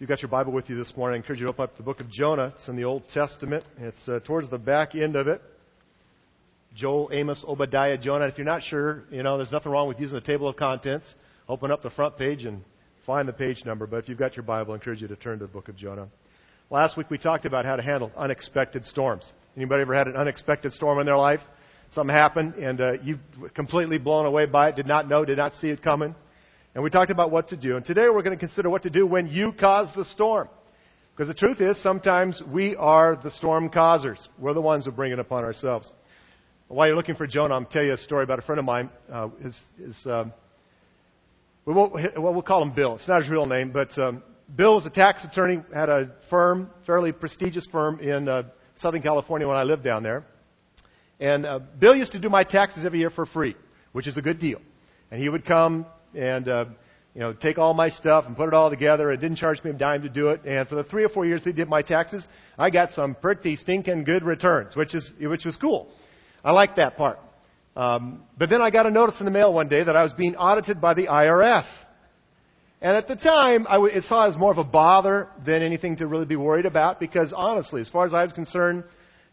You've got your Bible with you this morning. I encourage you to open up the book of Jonah. It's in the Old Testament. It's uh, towards the back end of it. Joel, Amos, Obadiah, Jonah. If you're not sure, you know, there's nothing wrong with using the table of contents. Open up the front page and find the page number. But if you've got your Bible, I encourage you to turn to the book of Jonah. Last week we talked about how to handle unexpected storms. Anybody ever had an unexpected storm in their life? Something happened and uh, you completely blown away by it, did not know, did not see it coming. And we talked about what to do. And today we're going to consider what to do when you cause the storm. Because the truth is, sometimes we are the storm causers. We're the ones who bring it upon ourselves. While you're looking for Jonah, I'll tell you a story about a friend of mine. Uh, his, his, um, we won't, well, we'll call him Bill. It's not his real name, but um, Bill was a tax attorney, had a firm, fairly prestigious firm in uh, Southern California when I lived down there. And uh, Bill used to do my taxes every year for free, which is a good deal. And he would come and uh, you know take all my stuff and put it all together. It didn't charge me a dime to do it. And for the three or four years he did my taxes, I got some pretty stinking good returns, which is which was cool. I liked that part. Um, but then I got a notice in the mail one day that I was being audited by the IRS. And at the time, I w- it saw it as more of a bother than anything to really be worried about because honestly, as far as I was concerned,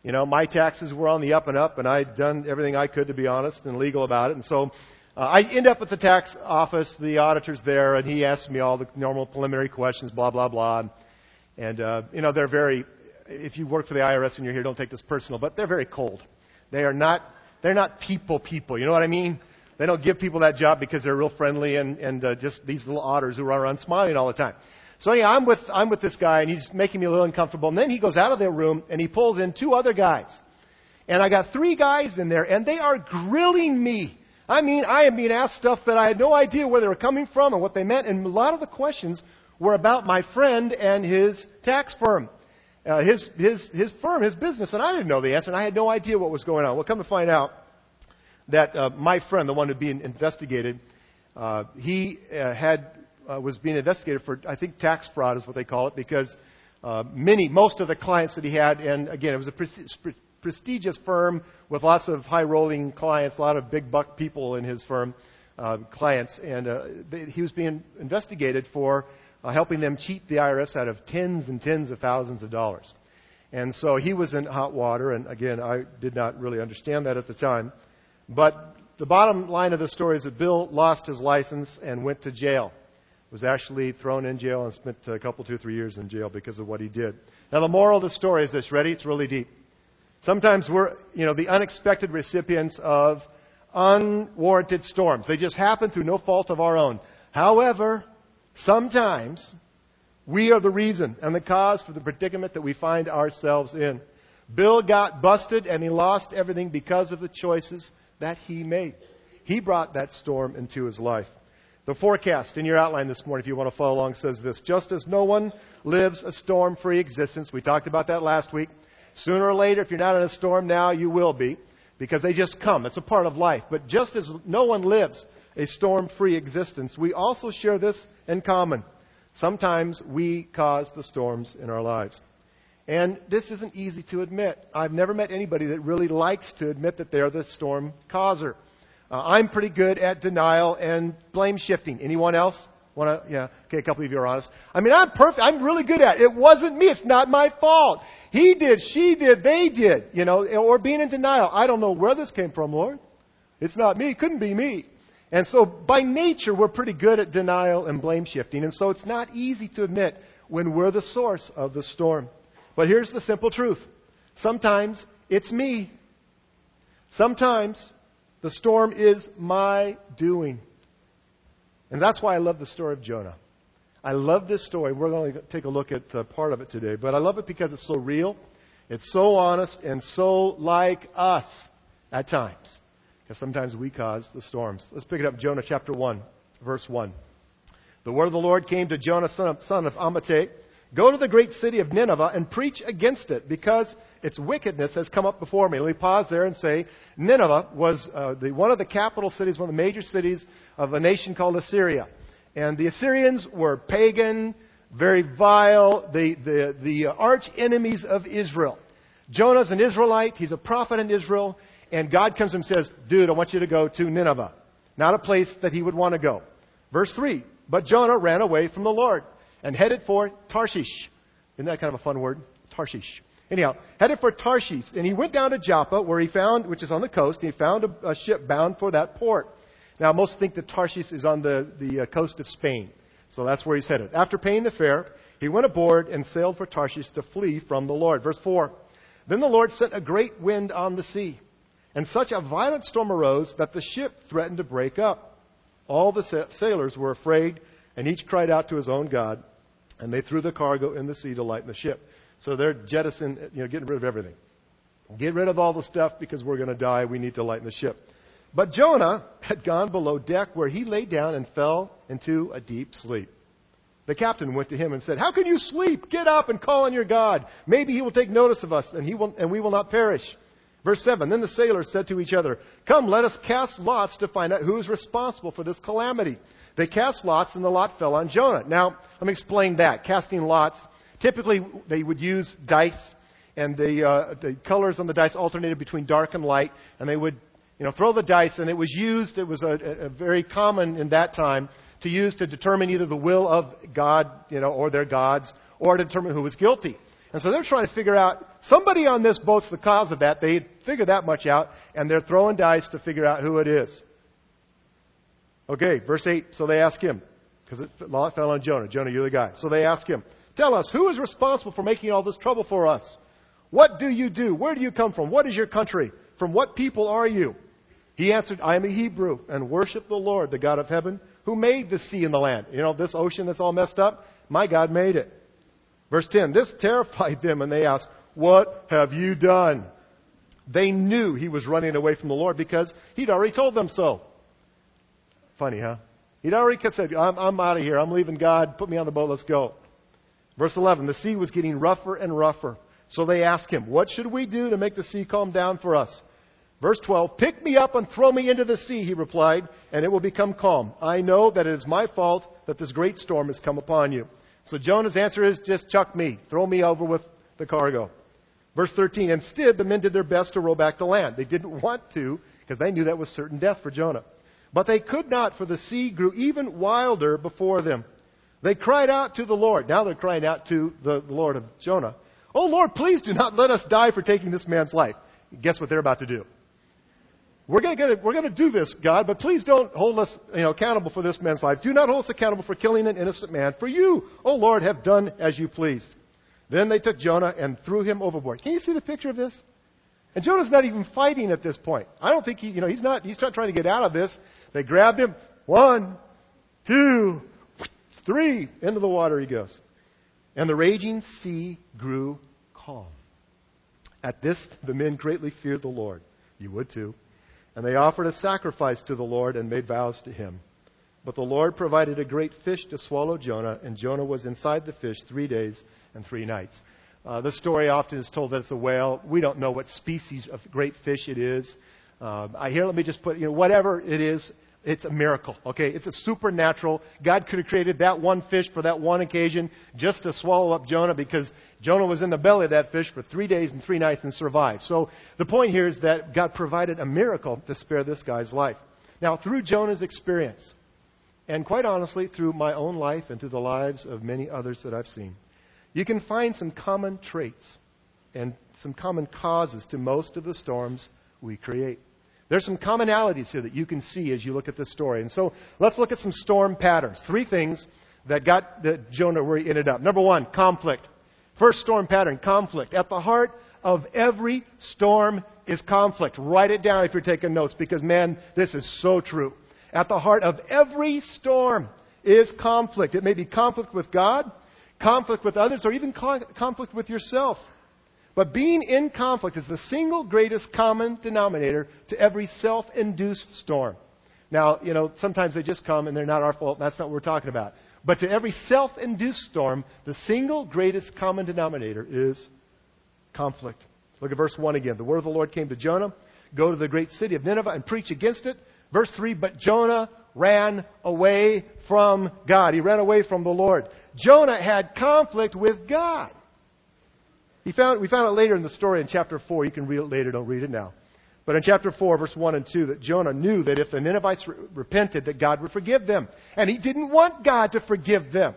you know, my taxes were on the up and up and I'd done everything I could to be honest and legal about it. And so uh, I end up at the tax office, the auditor's there, and he asks me all the normal preliminary questions, blah, blah, blah. And, uh, you know, they're very, if you work for the IRS and you're here, don't take this personal, but they're very cold. They are not, they're not people people. You know what I mean? They don't give people that job because they're real friendly and, and uh, just these little otters who run around smiling all the time. So anyway, I'm with, I'm with this guy and he's making me a little uncomfortable. And then he goes out of the room and he pulls in two other guys. And I got three guys in there and they are grilling me I mean, I am being asked stuff that I had no idea where they were coming from and what they meant, and a lot of the questions were about my friend and his tax firm. Uh, his, his, his firm, his business, and I didn't know the answer, and I had no idea what was going on. Well, come to find out that uh, my friend, the one who being investigated, uh, he uh, had uh, was being investigated for, I think, tax fraud is what they call it, because uh, many, most of the clients that he had, and again, it was a prestigious firm with lots of high rolling clients, a lot of big buck people in his firm, uh, clients, and uh, they, he was being investigated for uh, helping them cheat the IRS out of tens and tens of thousands of dollars. And so he was in hot water, and again, I did not really understand that at the time. But the bottom line of the story is that Bill lost his license and went to jail. Was actually thrown in jail and spent a couple, two, three years in jail because of what he did. Now, the moral of the story is this. Ready? It's really deep. Sometimes we're, you know, the unexpected recipients of unwarranted storms. They just happen through no fault of our own. However, sometimes we are the reason and the cause for the predicament that we find ourselves in. Bill got busted and he lost everything because of the choices that he made. He brought that storm into his life. The forecast in your outline this morning, if you want to follow along, says this. Just as no one lives a storm free existence, we talked about that last week. Sooner or later, if you're not in a storm now, you will be, because they just come. It's a part of life. But just as no one lives a storm free existence, we also share this in common. Sometimes we cause the storms in our lives. And this isn't easy to admit. I've never met anybody that really likes to admit that they're the storm causer. Uh, I'm pretty good at denial and blame shifting. Anyone else? Want to? Yeah. Okay. A couple of you are honest. I mean, I'm perfect. I'm really good at it. It wasn't me. It's not my fault. He did, she did, they did, you know, or being in denial. I don't know where this came from, Lord. It's not me. It couldn't be me. And so by nature, we're pretty good at denial and blame shifting. And so it's not easy to admit when we're the source of the storm. But here's the simple truth. Sometimes it's me. Sometimes the storm is my doing. And that's why I love the story of Jonah. I love this story. We're going to take a look at uh, part of it today, but I love it because it's so real, it's so honest, and so like us at times. Because sometimes we cause the storms. Let's pick it up, Jonah chapter 1, verse 1. The word of the Lord came to Jonah, son of, son of Amittai. Go to the great city of Nineveh and preach against it, because its wickedness has come up before me. Let me pause there and say Nineveh was uh, the, one of the capital cities, one of the major cities of a nation called Assyria. And the Assyrians were pagan, very vile, the, the, the arch enemies of Israel. Jonah's an Israelite. He's a prophet in Israel. And God comes and says, dude, I want you to go to Nineveh. Not a place that he would want to go. Verse 3. But Jonah ran away from the Lord and headed for Tarshish. Isn't that kind of a fun word? Tarshish. Anyhow, headed for Tarshish, and he went down to Joppa, where he found, which is on the coast, and he found a, a ship bound for that port. Now, most think that Tarshish is on the, the uh, coast of Spain, so that's where he's headed. After paying the fare, he went aboard and sailed for Tarshish to flee from the Lord. Verse 4. Then the Lord sent a great wind on the sea, and such a violent storm arose that the ship threatened to break up. All the sailors were afraid, and each cried out to his own God, and they threw the cargo in the sea to lighten the ship. So they're jettisoning, you know, getting rid of everything. Get rid of all the stuff because we're going to die. We need to lighten the ship. But Jonah had gone below deck where he lay down and fell into a deep sleep. The captain went to him and said, How can you sleep? Get up and call on your God. Maybe he will take notice of us and, he will, and we will not perish. Verse 7 Then the sailors said to each other, Come, let us cast lots to find out who is responsible for this calamity. They cast lots and the lot fell on Jonah. Now, let me explain that. Casting lots Typically, they would use dice, and the, uh, the colors on the dice alternated between dark and light, and they would you know, throw the dice, and it was used, it was a, a very common in that time to use to determine either the will of God, you know, or their gods, or to determine who was guilty. And so they're trying to figure out, somebody on this boat's the cause of that. They figure that much out, and they're throwing dice to figure out who it is. Okay, verse 8, so they ask him, because it fell on Jonah. Jonah, you're the guy. So they ask him, Tell us, who is responsible for making all this trouble for us? What do you do? Where do you come from? What is your country? From what people are you? He answered, I am a Hebrew and worship the Lord, the God of heaven, who made the sea and the land. You know, this ocean that's all messed up? My God made it. Verse 10, this terrified them and they asked, what have you done? They knew he was running away from the Lord because he'd already told them so. Funny, huh? He'd already said, I'm, I'm out of here. I'm leaving God. Put me on the boat. Let's go. Verse 11, the sea was getting rougher and rougher. So they asked him, What should we do to make the sea calm down for us? Verse 12, Pick me up and throw me into the sea, he replied, and it will become calm. I know that it is my fault that this great storm has come upon you. So Jonah's answer is just chuck me, throw me over with the cargo. Verse 13, instead the men did their best to row back to land. They didn't want to because they knew that was certain death for Jonah. But they could not, for the sea grew even wilder before them. They cried out to the Lord. Now they're crying out to the Lord of Jonah. Oh Lord, please do not let us die for taking this man's life. Guess what they're about to do? We're going to we're going to do this, God, but please don't hold us you know, accountable for this man's life. Do not hold us accountable for killing an innocent man. For you, oh Lord, have done as you pleased. Then they took Jonah and threw him overboard. Can you see the picture of this? And Jonah's not even fighting at this point. I don't think he, you know, he's not, he's not trying to get out of this. They grabbed him. One, two, Three, into the water he goes. And the raging sea grew calm. At this, the men greatly feared the Lord. You would too. And they offered a sacrifice to the Lord and made vows to him. But the Lord provided a great fish to swallow Jonah, and Jonah was inside the fish three days and three nights. Uh, the story often is told that it's a whale. We don't know what species of great fish it is. Uh, I hear, let me just put, you know, whatever it is, it's a miracle, okay? It's a supernatural. God could have created that one fish for that one occasion just to swallow up Jonah because Jonah was in the belly of that fish for three days and three nights and survived. So the point here is that God provided a miracle to spare this guy's life. Now, through Jonah's experience, and quite honestly, through my own life and through the lives of many others that I've seen, you can find some common traits and some common causes to most of the storms we create. There's some commonalities here that you can see as you look at this story. And so let's look at some storm patterns. Three things that got Jonah where he ended up. Number one, conflict. First storm pattern, conflict. At the heart of every storm is conflict. Write it down if you're taking notes because man, this is so true. At the heart of every storm is conflict. It may be conflict with God, conflict with others, or even conflict with yourself. But being in conflict is the single greatest common denominator to every self induced storm. Now, you know, sometimes they just come and they're not our fault. That's not what we're talking about. But to every self induced storm, the single greatest common denominator is conflict. Look at verse 1 again. The word of the Lord came to Jonah Go to the great city of Nineveh and preach against it. Verse 3 But Jonah ran away from God. He ran away from the Lord. Jonah had conflict with God. He found, we found out later in the story in chapter 4. You can read it later, don't read it now. But in chapter 4, verse 1 and 2, that Jonah knew that if the Ninevites re- repented, that God would forgive them. And he didn't want God to forgive them.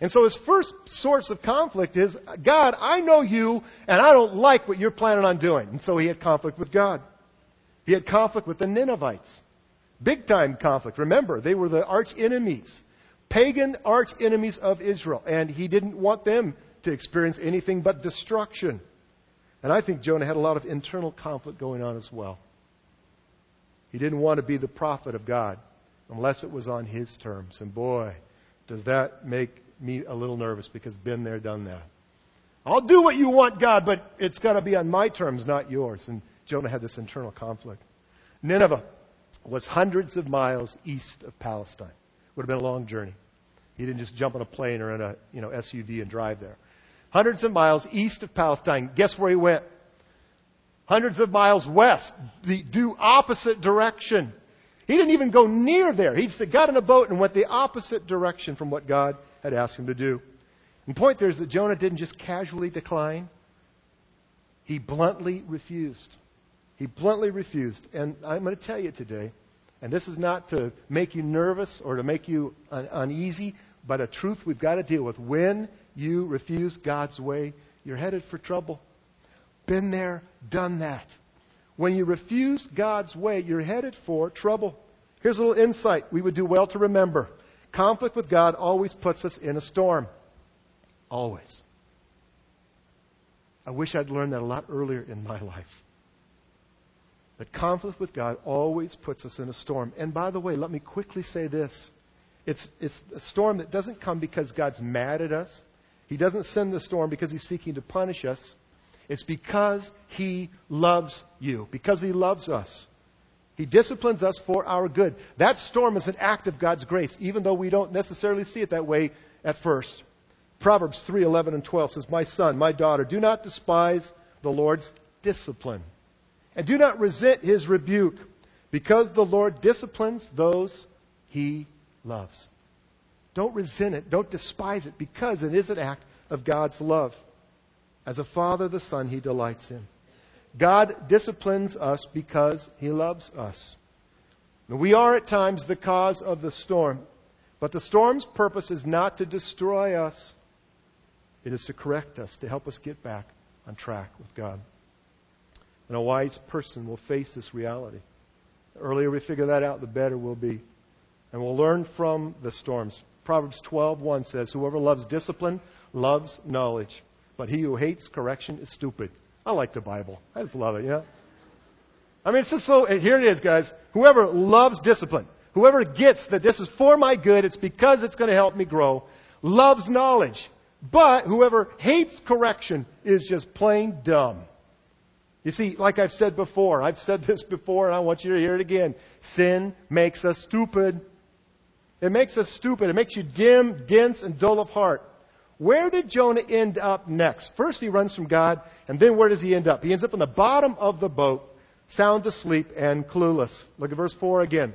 And so his first source of conflict is, God, I know you, and I don't like what you're planning on doing. And so he had conflict with God. He had conflict with the Ninevites. Big time conflict. Remember, they were the arch enemies, pagan arch enemies of Israel, and he didn't want them to experience anything but destruction. And I think Jonah had a lot of internal conflict going on as well. He didn't want to be the prophet of God unless it was on his terms. And boy, does that make me a little nervous because been there, done that. I'll do what you want, God, but it's got to be on my terms, not yours. And Jonah had this internal conflict. Nineveh was hundreds of miles east of Palestine. Would have been a long journey. He didn't just jump on a plane or in a you know SUV and drive there. Hundreds of miles east of Palestine. Guess where he went? Hundreds of miles west, the due opposite direction. He didn't even go near there. He just got in a boat and went the opposite direction from what God had asked him to do. The point there is that Jonah didn't just casually decline. He bluntly refused. He bluntly refused. And I'm going to tell you today, and this is not to make you nervous or to make you un- uneasy, but a truth we've got to deal with. When you refuse God's way, you're headed for trouble. Been there, done that. When you refuse God's way, you're headed for trouble. Here's a little insight we would do well to remember. Conflict with God always puts us in a storm. Always. I wish I'd learned that a lot earlier in my life. That conflict with God always puts us in a storm. And by the way, let me quickly say this. It's, it's a storm that doesn't come because God's mad at us. He doesn't send the storm because he's seeking to punish us. It's because He loves you, because He loves us. He disciplines us for our good. That storm is an act of God's grace, even though we don't necessarily see it that way at first. Proverbs 3:11 and 12 says, "My son, my daughter, do not despise the Lord's discipline, and do not resent his rebuke, because the Lord disciplines those he loves." Don't resent it, don't despise it, because it is an act of God's love. As a father, the son he delights in. God disciplines us because he loves us. We are at times the cause of the storm, but the storm's purpose is not to destroy us. It is to correct us, to help us get back on track with God. And a wise person will face this reality. The earlier we figure that out, the better we'll be. And we'll learn from the storms. Proverbs 12:1 says, "Whoever loves discipline loves knowledge." But he who hates correction is stupid. I like the Bible. I just love it, you know? I mean, it's just so, here it is, guys. Whoever loves discipline, whoever gets that this is for my good, it's because it's going to help me grow, loves knowledge. But whoever hates correction is just plain dumb. You see, like I've said before, I've said this before and I want you to hear it again. Sin makes us stupid. It makes us stupid. It makes you dim, dense, and dull of heart. Where did Jonah end up next? First, he runs from God, and then where does he end up? He ends up on the bottom of the boat, sound asleep and clueless. Look at verse 4 again.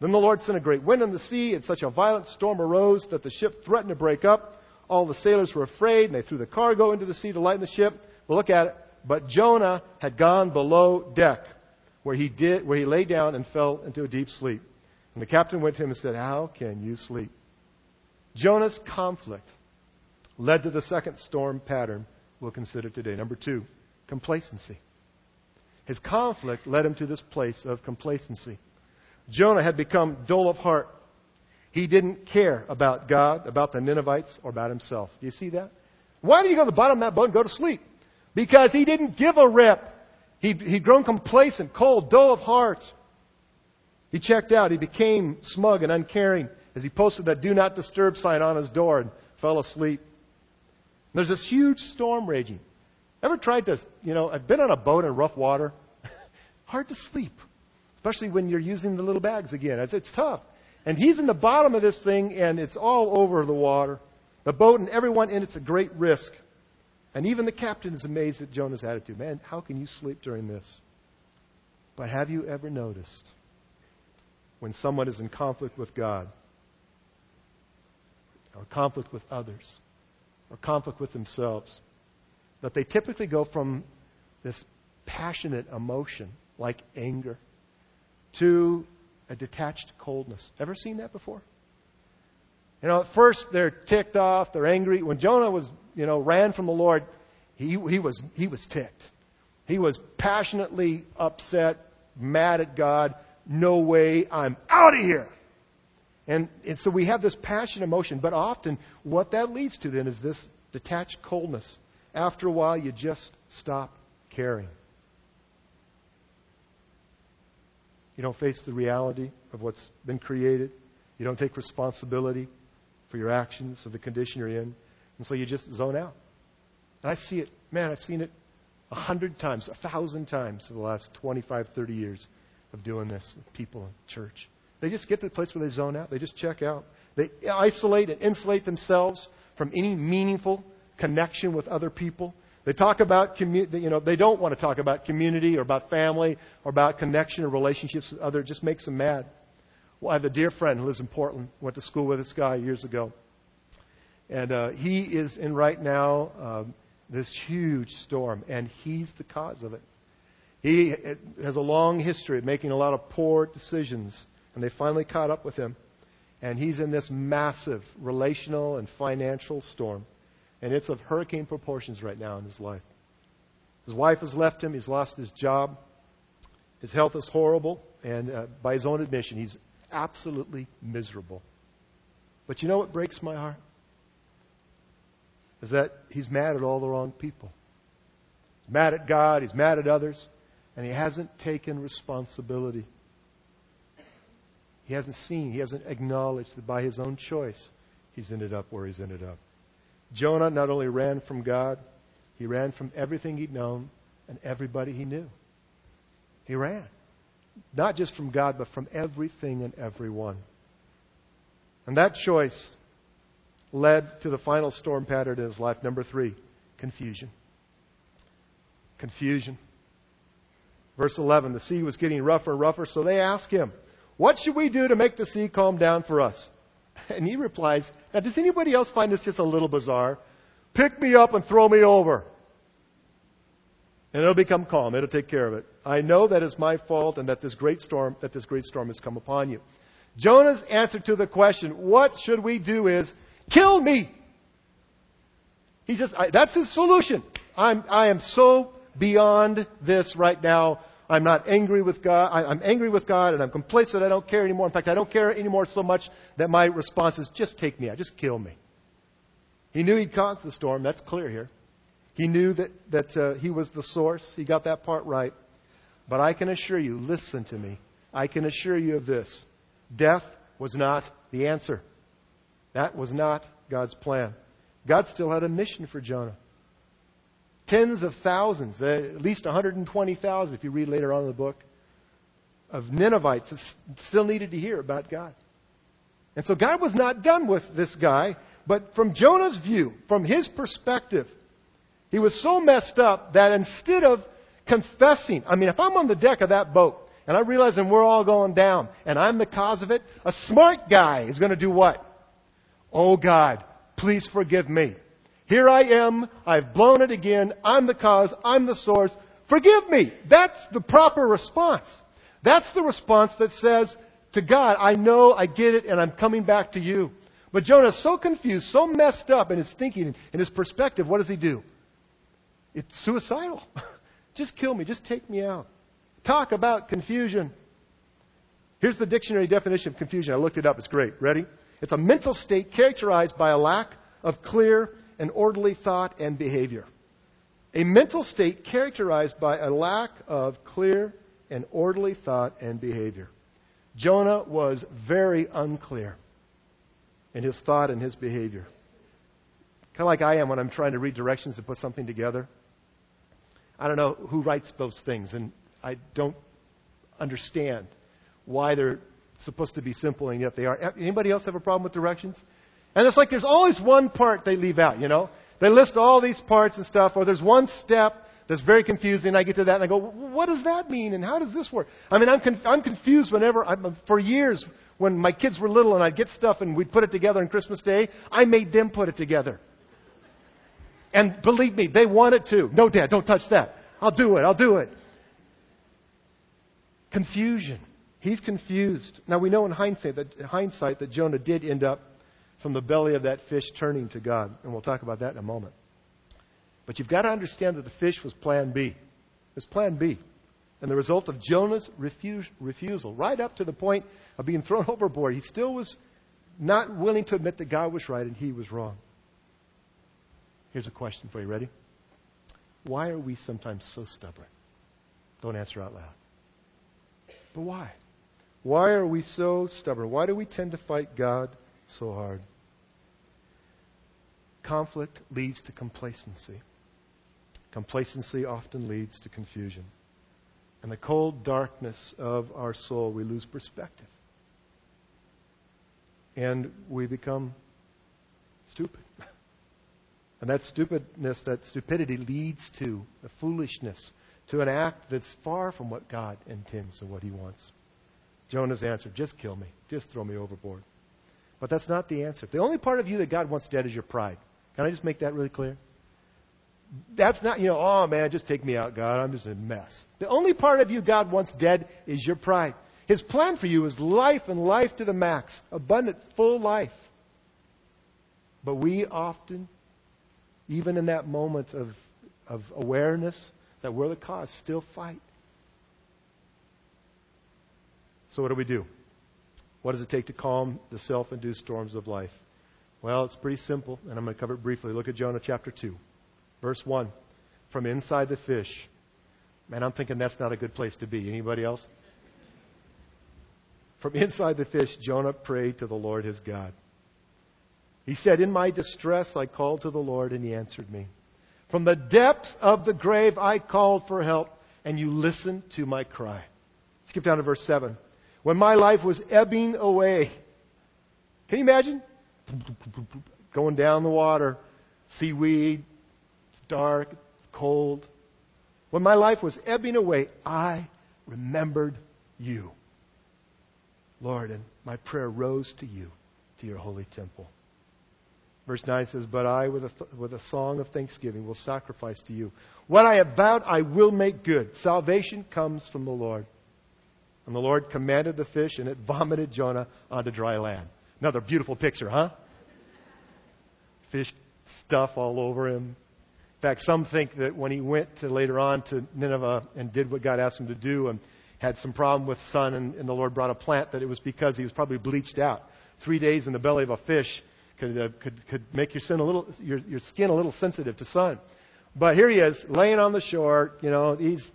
Then the Lord sent a great wind in the sea, and such a violent storm arose that the ship threatened to break up. All the sailors were afraid, and they threw the cargo into the sea to lighten the ship. Well, look at it. But Jonah had gone below deck, where he did, where he lay down and fell into a deep sleep. And the captain went to him and said, How can you sleep? Jonah's conflict led to the second storm pattern we'll consider today. Number two, complacency. His conflict led him to this place of complacency. Jonah had become dull of heart. He didn't care about God, about the Ninevites, or about himself. Do you see that? Why did he go to the bottom of that boat and go to sleep? Because he didn't give a rip. He'd, he'd grown complacent, cold, dull of heart. He checked out. He became smug and uncaring as he posted that do not disturb sign on his door and fell asleep. There's this huge storm raging. Ever tried to, you know, I've been on a boat in rough water. Hard to sleep, especially when you're using the little bags again. It's, it's tough. And he's in the bottom of this thing, and it's all over the water. The boat and everyone in it's a great risk. And even the captain is amazed at Jonah's attitude. Man, how can you sleep during this? But have you ever noticed when someone is in conflict with God or conflict with others? or conflict with themselves, that they typically go from this passionate emotion, like anger, to a detached coldness. Ever seen that before? You know, at first they're ticked off, they're angry. When Jonah was, you know, ran from the Lord, he, he was, he was ticked. He was passionately upset, mad at God. No way, I'm out of here. And, and so we have this passion emotion, but often what that leads to then is this detached coldness. After a while, you just stop caring. You don't face the reality of what's been created. You don't take responsibility for your actions, of the condition you're in. And so you just zone out. And I see it, man, I've seen it a hundred times, a thousand times for the last 25, 30 years of doing this with people in church. They just get to the place where they zone out. They just check out. They isolate and insulate themselves from any meaningful connection with other people. They talk about community, you know, they don't want to talk about community or about family or about connection or relationships with others. It just makes them mad. Well, I have a dear friend who lives in Portland, went to school with this guy years ago. And uh, he is in right now um, this huge storm, and he's the cause of it. He has a long history of making a lot of poor decisions, and they finally caught up with him. And he's in this massive relational and financial storm. And it's of hurricane proportions right now in his life. His wife has left him. He's lost his job. His health is horrible. And uh, by his own admission, he's absolutely miserable. But you know what breaks my heart? Is that he's mad at all the wrong people. He's mad at God. He's mad at others. And he hasn't taken responsibility. He hasn't seen, he hasn't acknowledged that by his own choice, he's ended up where he's ended up. Jonah not only ran from God, he ran from everything he'd known and everybody he knew. He ran. Not just from God, but from everything and everyone. And that choice led to the final storm pattern in his life. Number three, confusion. Confusion. Verse 11 the sea was getting rougher and rougher, so they asked him, What should we do to make the sea calm down for us? And he replies, Now, does anybody else find this just a little bizarre? Pick me up and throw me over. And it'll become calm. It'll take care of it. I know that it's my fault and that this great storm, that this great storm has come upon you. Jonah's answer to the question, what should we do is, kill me. He just, I, that's his solution. I'm, I am so beyond this right now. I'm not angry with God. I, I'm angry with God and I'm complacent. I don't care anymore. In fact, I don't care anymore so much that my response is just take me out. Just kill me. He knew he'd caused the storm. That's clear here. He knew that, that uh, he was the source. He got that part right. But I can assure you, listen to me. I can assure you of this. Death was not the answer. That was not God's plan. God still had a mission for Jonah. Tens of thousands, at least 120,000 if you read later on in the book, of Ninevites still needed to hear about God. And so God was not done with this guy, but from Jonah's view, from his perspective, he was so messed up that instead of confessing, I mean, if I'm on the deck of that boat and I realize that we're all going down and I'm the cause of it, a smart guy is going to do what? Oh God, please forgive me. Here I am. I've blown it again. I'm the cause. I'm the source. Forgive me. That's the proper response. That's the response that says to God, I know, I get it, and I'm coming back to you. But Jonah's so confused, so messed up in his thinking and his perspective. What does he do? It's suicidal. just kill me. Just take me out. Talk about confusion. Here's the dictionary definition of confusion. I looked it up. It's great. Ready? It's a mental state characterized by a lack of clear and orderly thought and behavior. A mental state characterized by a lack of clear and orderly thought and behavior. Jonah was very unclear in his thought and his behavior. Kind of like I am when I'm trying to read directions to put something together. I don't know who writes those things, and I don't understand why they're supposed to be simple and yet they are. Anybody else have a problem with directions? And it's like there's always one part they leave out, you know? They list all these parts and stuff, or there's one step that's very confusing. I get to that and I go, what does that mean and how does this work? I mean, I'm, conf- I'm confused whenever, I'm, uh, for years, when my kids were little and I'd get stuff and we'd put it together on Christmas Day, I made them put it together. And believe me, they wanted to. No, Dad, don't touch that. I'll do it. I'll do it. Confusion. He's confused. Now we know in hindsight that, hindsight that Jonah did end up from the belly of that fish turning to God. And we'll talk about that in a moment. But you've got to understand that the fish was plan B. It was plan B. And the result of Jonah's refusal, right up to the point of being thrown overboard, he still was not willing to admit that God was right and he was wrong. Here's a question for you. Ready? Why are we sometimes so stubborn? Don't answer out loud. But why? Why are we so stubborn? Why do we tend to fight God so hard? Conflict leads to complacency. Complacency often leads to confusion. In the cold darkness of our soul, we lose perspective. And we become stupid. And that stupidness, that stupidity leads to a foolishness, to an act that's far from what God intends and what He wants. Jonah's answer, just kill me. Just throw me overboard. But that's not the answer. The only part of you that God wants dead is your pride. Can I just make that really clear? That's not, you know, oh man, just take me out, God. I'm just a mess. The only part of you God wants dead is your pride. His plan for you is life and life to the max, abundant, full life. But we often, even in that moment of, of awareness that we're the cause, still fight. So, what do we do? What does it take to calm the self induced storms of life? Well, it's pretty simple, and I'm going to cover it briefly. Look at Jonah chapter 2, verse 1. From inside the fish. Man, I'm thinking that's not a good place to be. Anybody else? From inside the fish, Jonah prayed to the Lord his God. He said, In my distress, I called to the Lord, and he answered me. From the depths of the grave, I called for help, and you listened to my cry. Skip down to verse 7 when my life was ebbing away. Can you imagine? Going down the water, seaweed, it's dark, it's cold. When my life was ebbing away, I remembered you. Lord, and my prayer rose to you, to your holy temple. Verse 9 says, But I, with a, with a song of thanksgiving, will sacrifice to you. What I have vowed, I will make good. Salvation comes from the Lord. And the Lord commanded the fish, and it vomited Jonah onto dry land. Another beautiful picture, huh? Fish stuff all over him. In fact, some think that when he went to later on to Nineveh and did what God asked him to do and had some problem with sun and, and the Lord brought a plant, that it was because he was probably bleached out. Three days in the belly of a fish could, uh, could, could make your, sin a little, your, your skin a little sensitive to sun. But here he is, laying on the shore, you know, he's,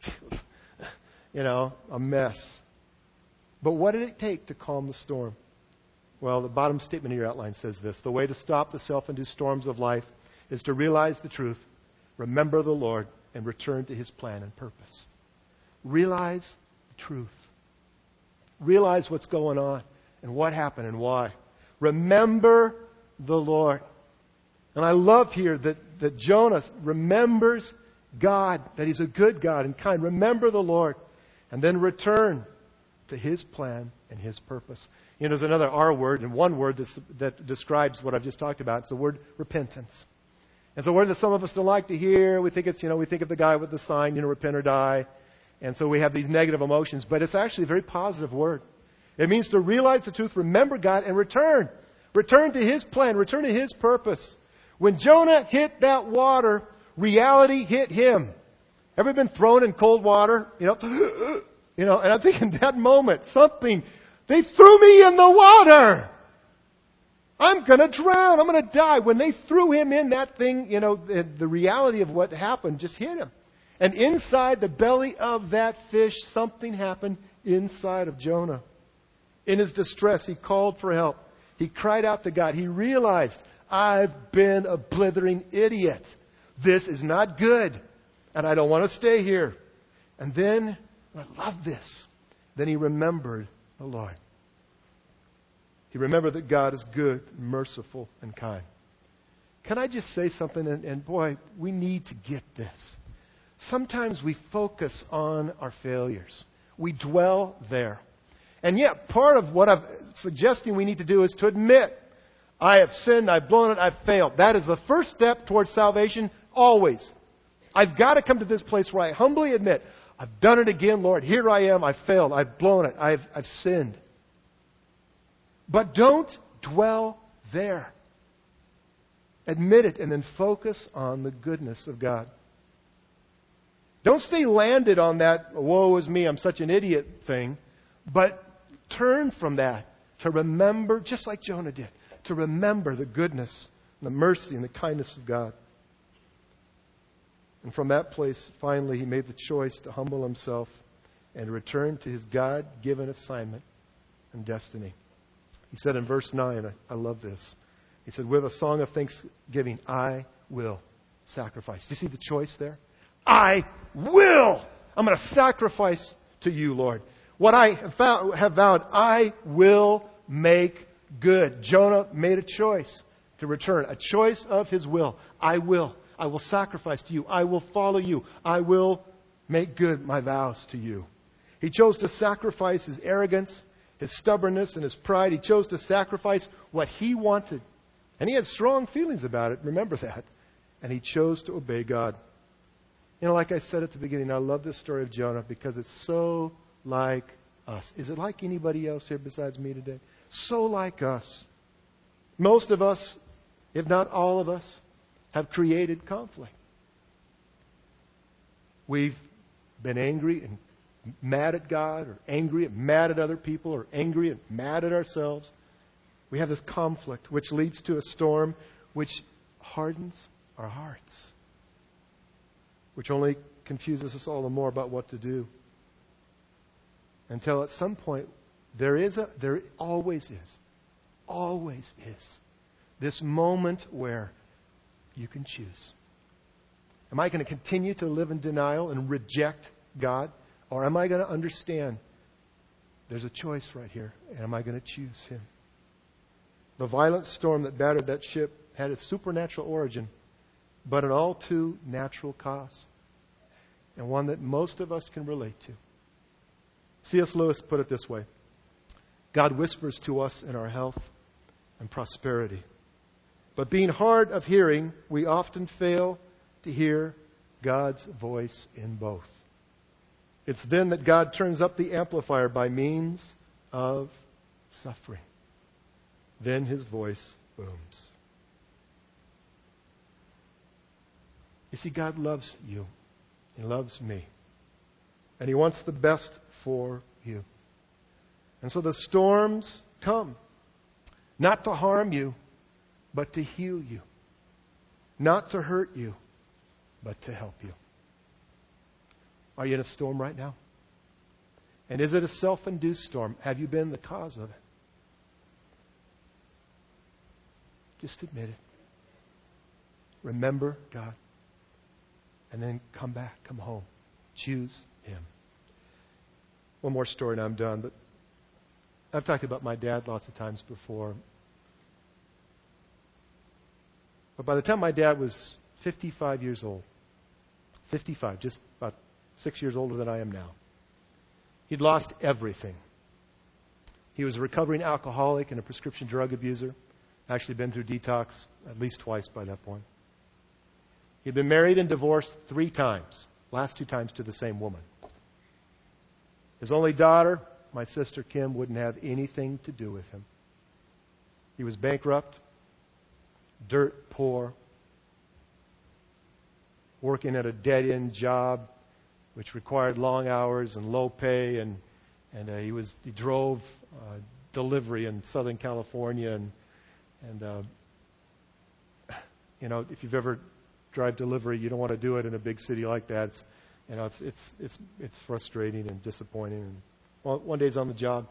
you know, a mess. But what did it take to calm the storm? Well, the bottom statement of your outline says this The way to stop the self induced storms of life is to realize the truth, remember the Lord, and return to his plan and purpose. Realize the truth. Realize what's going on and what happened and why. Remember the Lord. And I love here that, that Jonas remembers God, that he's a good God and kind. Remember the Lord. And then return to His plan and His purpose. You know, there's another R word and one word that's, that describes what I've just talked about. It's the word repentance. It's a word that some of us don't like to hear. We think it's, you know, we think of the guy with the sign, you know, repent or die. And so we have these negative emotions, but it's actually a very positive word. It means to realize the truth, remember God, and return. Return to His plan, return to His purpose. When Jonah hit that water, reality hit him. Ever been thrown in cold water? You know, You know, and I think in that moment, something, they threw me in the water. I'm gonna drown. I'm gonna die. When they threw him in, that thing, you know, the, the reality of what happened just hit him. And inside the belly of that fish, something happened inside of Jonah. In his distress, he called for help. He cried out to God. He realized, I've been a blithering idiot. This is not good. And I don't want to stay here. And then I love this. Then he remembered the Lord. He remembered that God is good, merciful, and kind. Can I just say something? And, and, boy, we need to get this. Sometimes we focus on our failures, we dwell there. And yet, part of what I'm suggesting we need to do is to admit I have sinned, I've blown it, I've failed. That is the first step towards salvation, always. I've got to come to this place where I humbly admit I've done it again, Lord. Here I am. I've failed. I've blown it. I've, I've sinned. But don't dwell there. Admit it and then focus on the goodness of God. Don't stay landed on that, woe is me, I'm such an idiot thing, but turn from that to remember, just like Jonah did, to remember the goodness, the mercy, and the kindness of God. And from that place, finally, he made the choice to humble himself and return to his God given assignment and destiny. He said in verse 9, I, I love this. He said, With a song of thanksgiving, I will sacrifice. Do you see the choice there? I will. I'm going to sacrifice to you, Lord. What I have vowed, I will make good. Jonah made a choice to return, a choice of his will. I will. I will sacrifice to you. I will follow you. I will make good my vows to you. He chose to sacrifice his arrogance, his stubbornness, and his pride. He chose to sacrifice what he wanted. And he had strong feelings about it. Remember that. And he chose to obey God. You know, like I said at the beginning, I love this story of Jonah because it's so like us. Is it like anybody else here besides me today? So like us. Most of us, if not all of us, have created conflict. We've been angry and mad at God, or angry and mad at other people, or angry and mad at ourselves. We have this conflict which leads to a storm which hardens our hearts, which only confuses us all the more about what to do. Until at some point, there is a, there always is, always is, this moment where you can choose. Am I going to continue to live in denial and reject God? Or am I going to understand there's a choice right here, and am I going to choose Him? The violent storm that battered that ship had its supernatural origin, but an all too natural cause, and one that most of us can relate to. C.S. Lewis put it this way God whispers to us in our health and prosperity. But being hard of hearing, we often fail to hear God's voice in both. It's then that God turns up the amplifier by means of suffering. Then his voice booms. You see, God loves you. He loves me. And he wants the best for you. And so the storms come, not to harm you, but to heal you. Not to hurt you, but to help you. Are you in a storm right now? And is it a self induced storm? Have you been the cause of it? Just admit it. Remember God. And then come back, come home. Choose Him. One more story and I'm done, but I've talked about my dad lots of times before. But by the time my dad was 55 years old, 55, just about six years older than I am now, he'd lost everything. He was a recovering alcoholic and a prescription drug abuser. Actually, been through detox at least twice by that point. He'd been married and divorced three times, last two times to the same woman. His only daughter, my sister Kim, wouldn't have anything to do with him. He was bankrupt, dirt poor, working at a dead end job which required long hours and low pay and and uh, he was he drove uh, delivery in Southern California and and uh, you know if you've ever drive delivery you don't want to do it in a big city like that it's you know it's it's it's it's frustrating and disappointing and well, one day he's on the job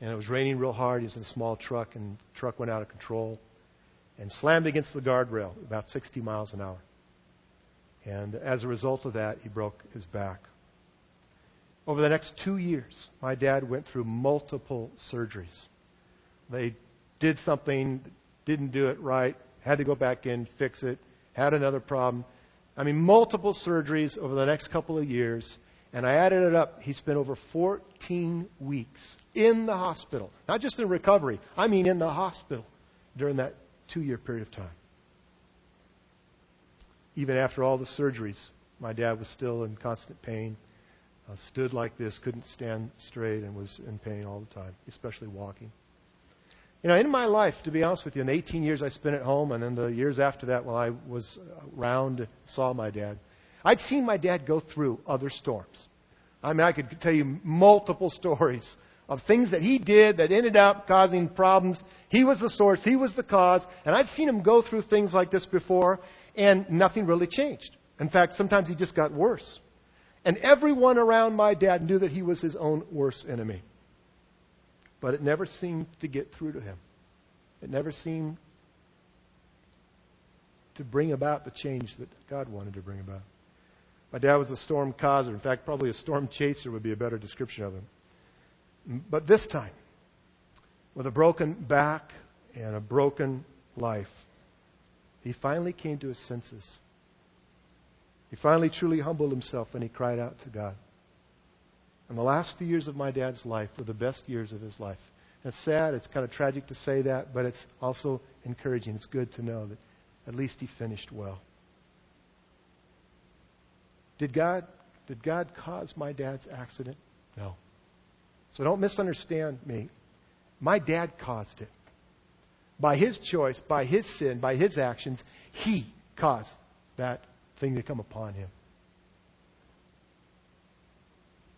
and it was raining real hard he was in a small truck and the truck went out of control and slammed against the guardrail about 60 miles an hour. And as a result of that, he broke his back. Over the next two years, my dad went through multiple surgeries. They did something, didn't do it right, had to go back in, fix it, had another problem. I mean, multiple surgeries over the next couple of years. And I added it up. He spent over 14 weeks in the hospital. Not just in recovery, I mean in the hospital during that two year period of time. Even after all the surgeries, my dad was still in constant pain, uh, stood like this, couldn't stand straight, and was in pain all the time, especially walking. You know, in my life, to be honest with you, in the 18 years I spent at home and in the years after that while I was around, saw my dad, I'd seen my dad go through other storms. I mean, I could tell you multiple stories of things that he did that ended up causing problems. He was the source, he was the cause, and I'd seen him go through things like this before, and nothing really changed. In fact, sometimes he just got worse. And everyone around my dad knew that he was his own worst enemy. But it never seemed to get through to him. It never seemed to bring about the change that God wanted to bring about. My dad was a storm causer. In fact, probably a storm chaser would be a better description of him. But this time, with a broken back and a broken life, he finally came to his senses. He finally truly humbled himself and he cried out to God. And the last few years of my dad's life were the best years of his life. It's sad, it's kind of tragic to say that, but it's also encouraging. It's good to know that at least he finished well. Did God, did God cause my dad's accident? No. So don't misunderstand me. My dad caused it. By his choice, by his sin, by his actions, he caused that thing to come upon him.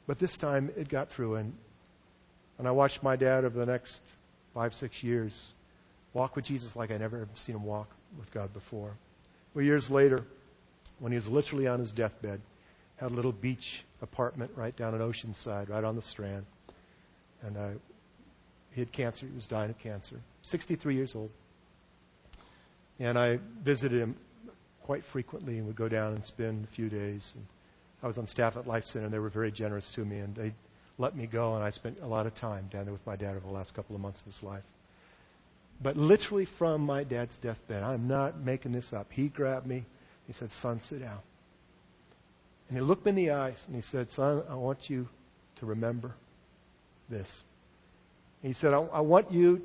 But this time it got through, and, and I watched my dad over the next five, six years walk with Jesus like I never seen him walk with God before. Well, years later, when he was literally on his deathbed, had a little beach apartment right down at Oceanside, right on the Strand, and uh, he had cancer. He was dying of cancer. 63 years old. And I visited him quite frequently and would go down and spend a few days. And I was on staff at Life Center, and they were very generous to me, and they let me go, and I spent a lot of time down there with my dad over the last couple of months of his life. But literally from my dad's deathbed, I'm not making this up. He grabbed me. He said, Son, sit down. And he looked me in the eyes and he said, Son, I want you to remember this. he said, I, I want you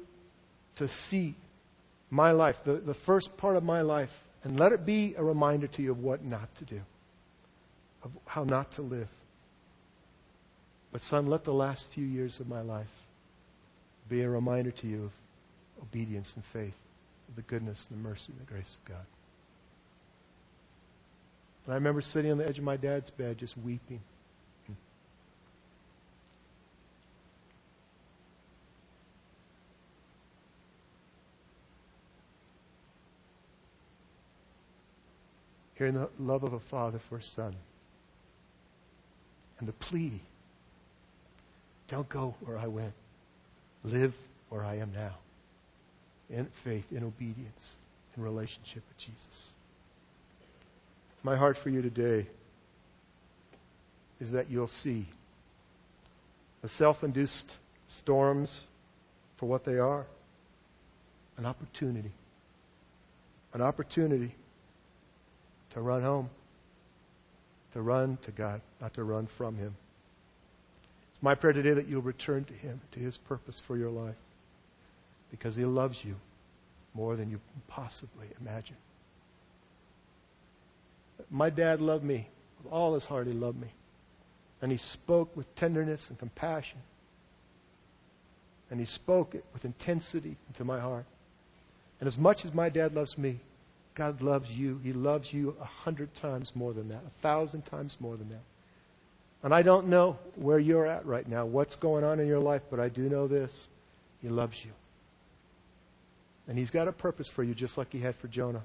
to see my life, the, the first part of my life, and let it be a reminder to you of what not to do of how not to live. But, son, let the last few years of my life be a reminder to you of obedience and faith, of the goodness and the mercy and the grace of God. And I remember sitting on the edge of my dad's bed just weeping. Hearing the love of a father for a son and the plea don't go where I went, live where I am now in faith, in obedience, in relationship with Jesus. My heart for you today is that you'll see the self induced storms for what they are an opportunity. An opportunity to run home to run to God, not to run from Him. It's my prayer today that you'll return to Him, to His purpose for your life, because He loves you more than you possibly imagine. My dad loved me. With all his heart, he loved me. And he spoke with tenderness and compassion. And he spoke it with intensity into my heart. And as much as my dad loves me, God loves you. He loves you a hundred times more than that, a thousand times more than that. And I don't know where you're at right now, what's going on in your life, but I do know this. He loves you. And He's got a purpose for you, just like He had for Jonah.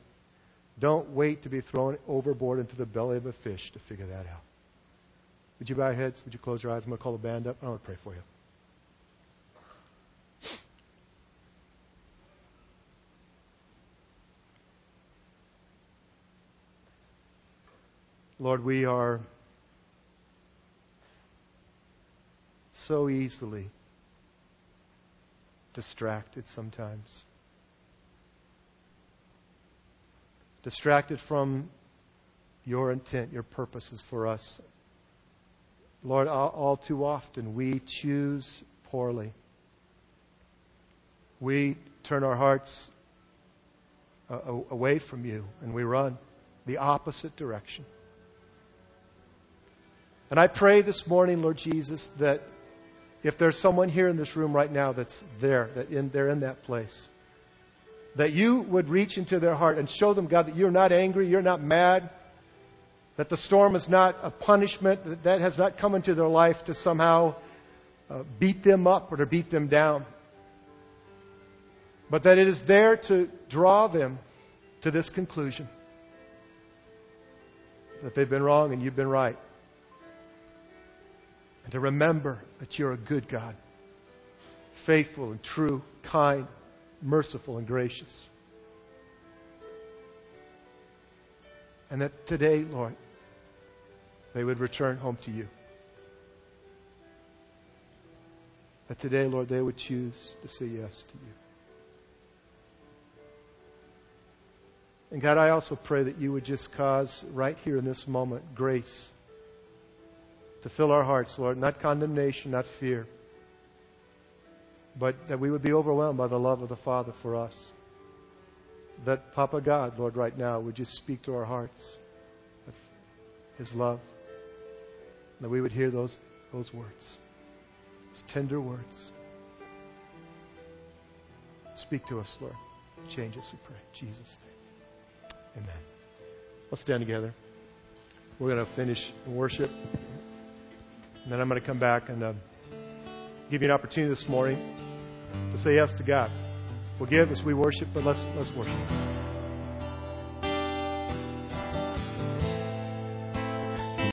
Don't wait to be thrown overboard into the belly of a fish to figure that out. Would you bow your heads? Would you close your eyes? I'm going to call the band up. I want to pray for you. Lord, we are so easily distracted sometimes. Distracted from your intent, your purposes for us. Lord, all, too often we choose poorly. We turn our hearts uh, away from you and we run the opposite direction. And I pray this morning, Lord Jesus, that if there's someone here in this room right now that's there, that in, they're in that place, that you would reach into their heart and show them, God, that you're not angry, you're not mad, that the storm is not a punishment, that that has not come into their life to somehow uh, beat them up or to beat them down, but that it is there to draw them to this conclusion that they've been wrong and you've been right. And to remember that you're a good God, faithful and true, kind, merciful and gracious. And that today, Lord, they would return home to you. That today, Lord, they would choose to say yes to you. And God, I also pray that you would just cause right here in this moment grace to fill our hearts, Lord. Not condemnation, not fear, but that we would be overwhelmed by the love of the Father for us. That Papa God, Lord, right now would just speak to our hearts of His love. That we would hear those, those words, those tender words. Speak to us, Lord. Change us, we pray. In Jesus' name. Amen. Let's stand together. We're going to finish worship. And then I'm going to come back and uh, give you an opportunity this morning to say yes to God. We'll give as we worship, but let's, let's worship.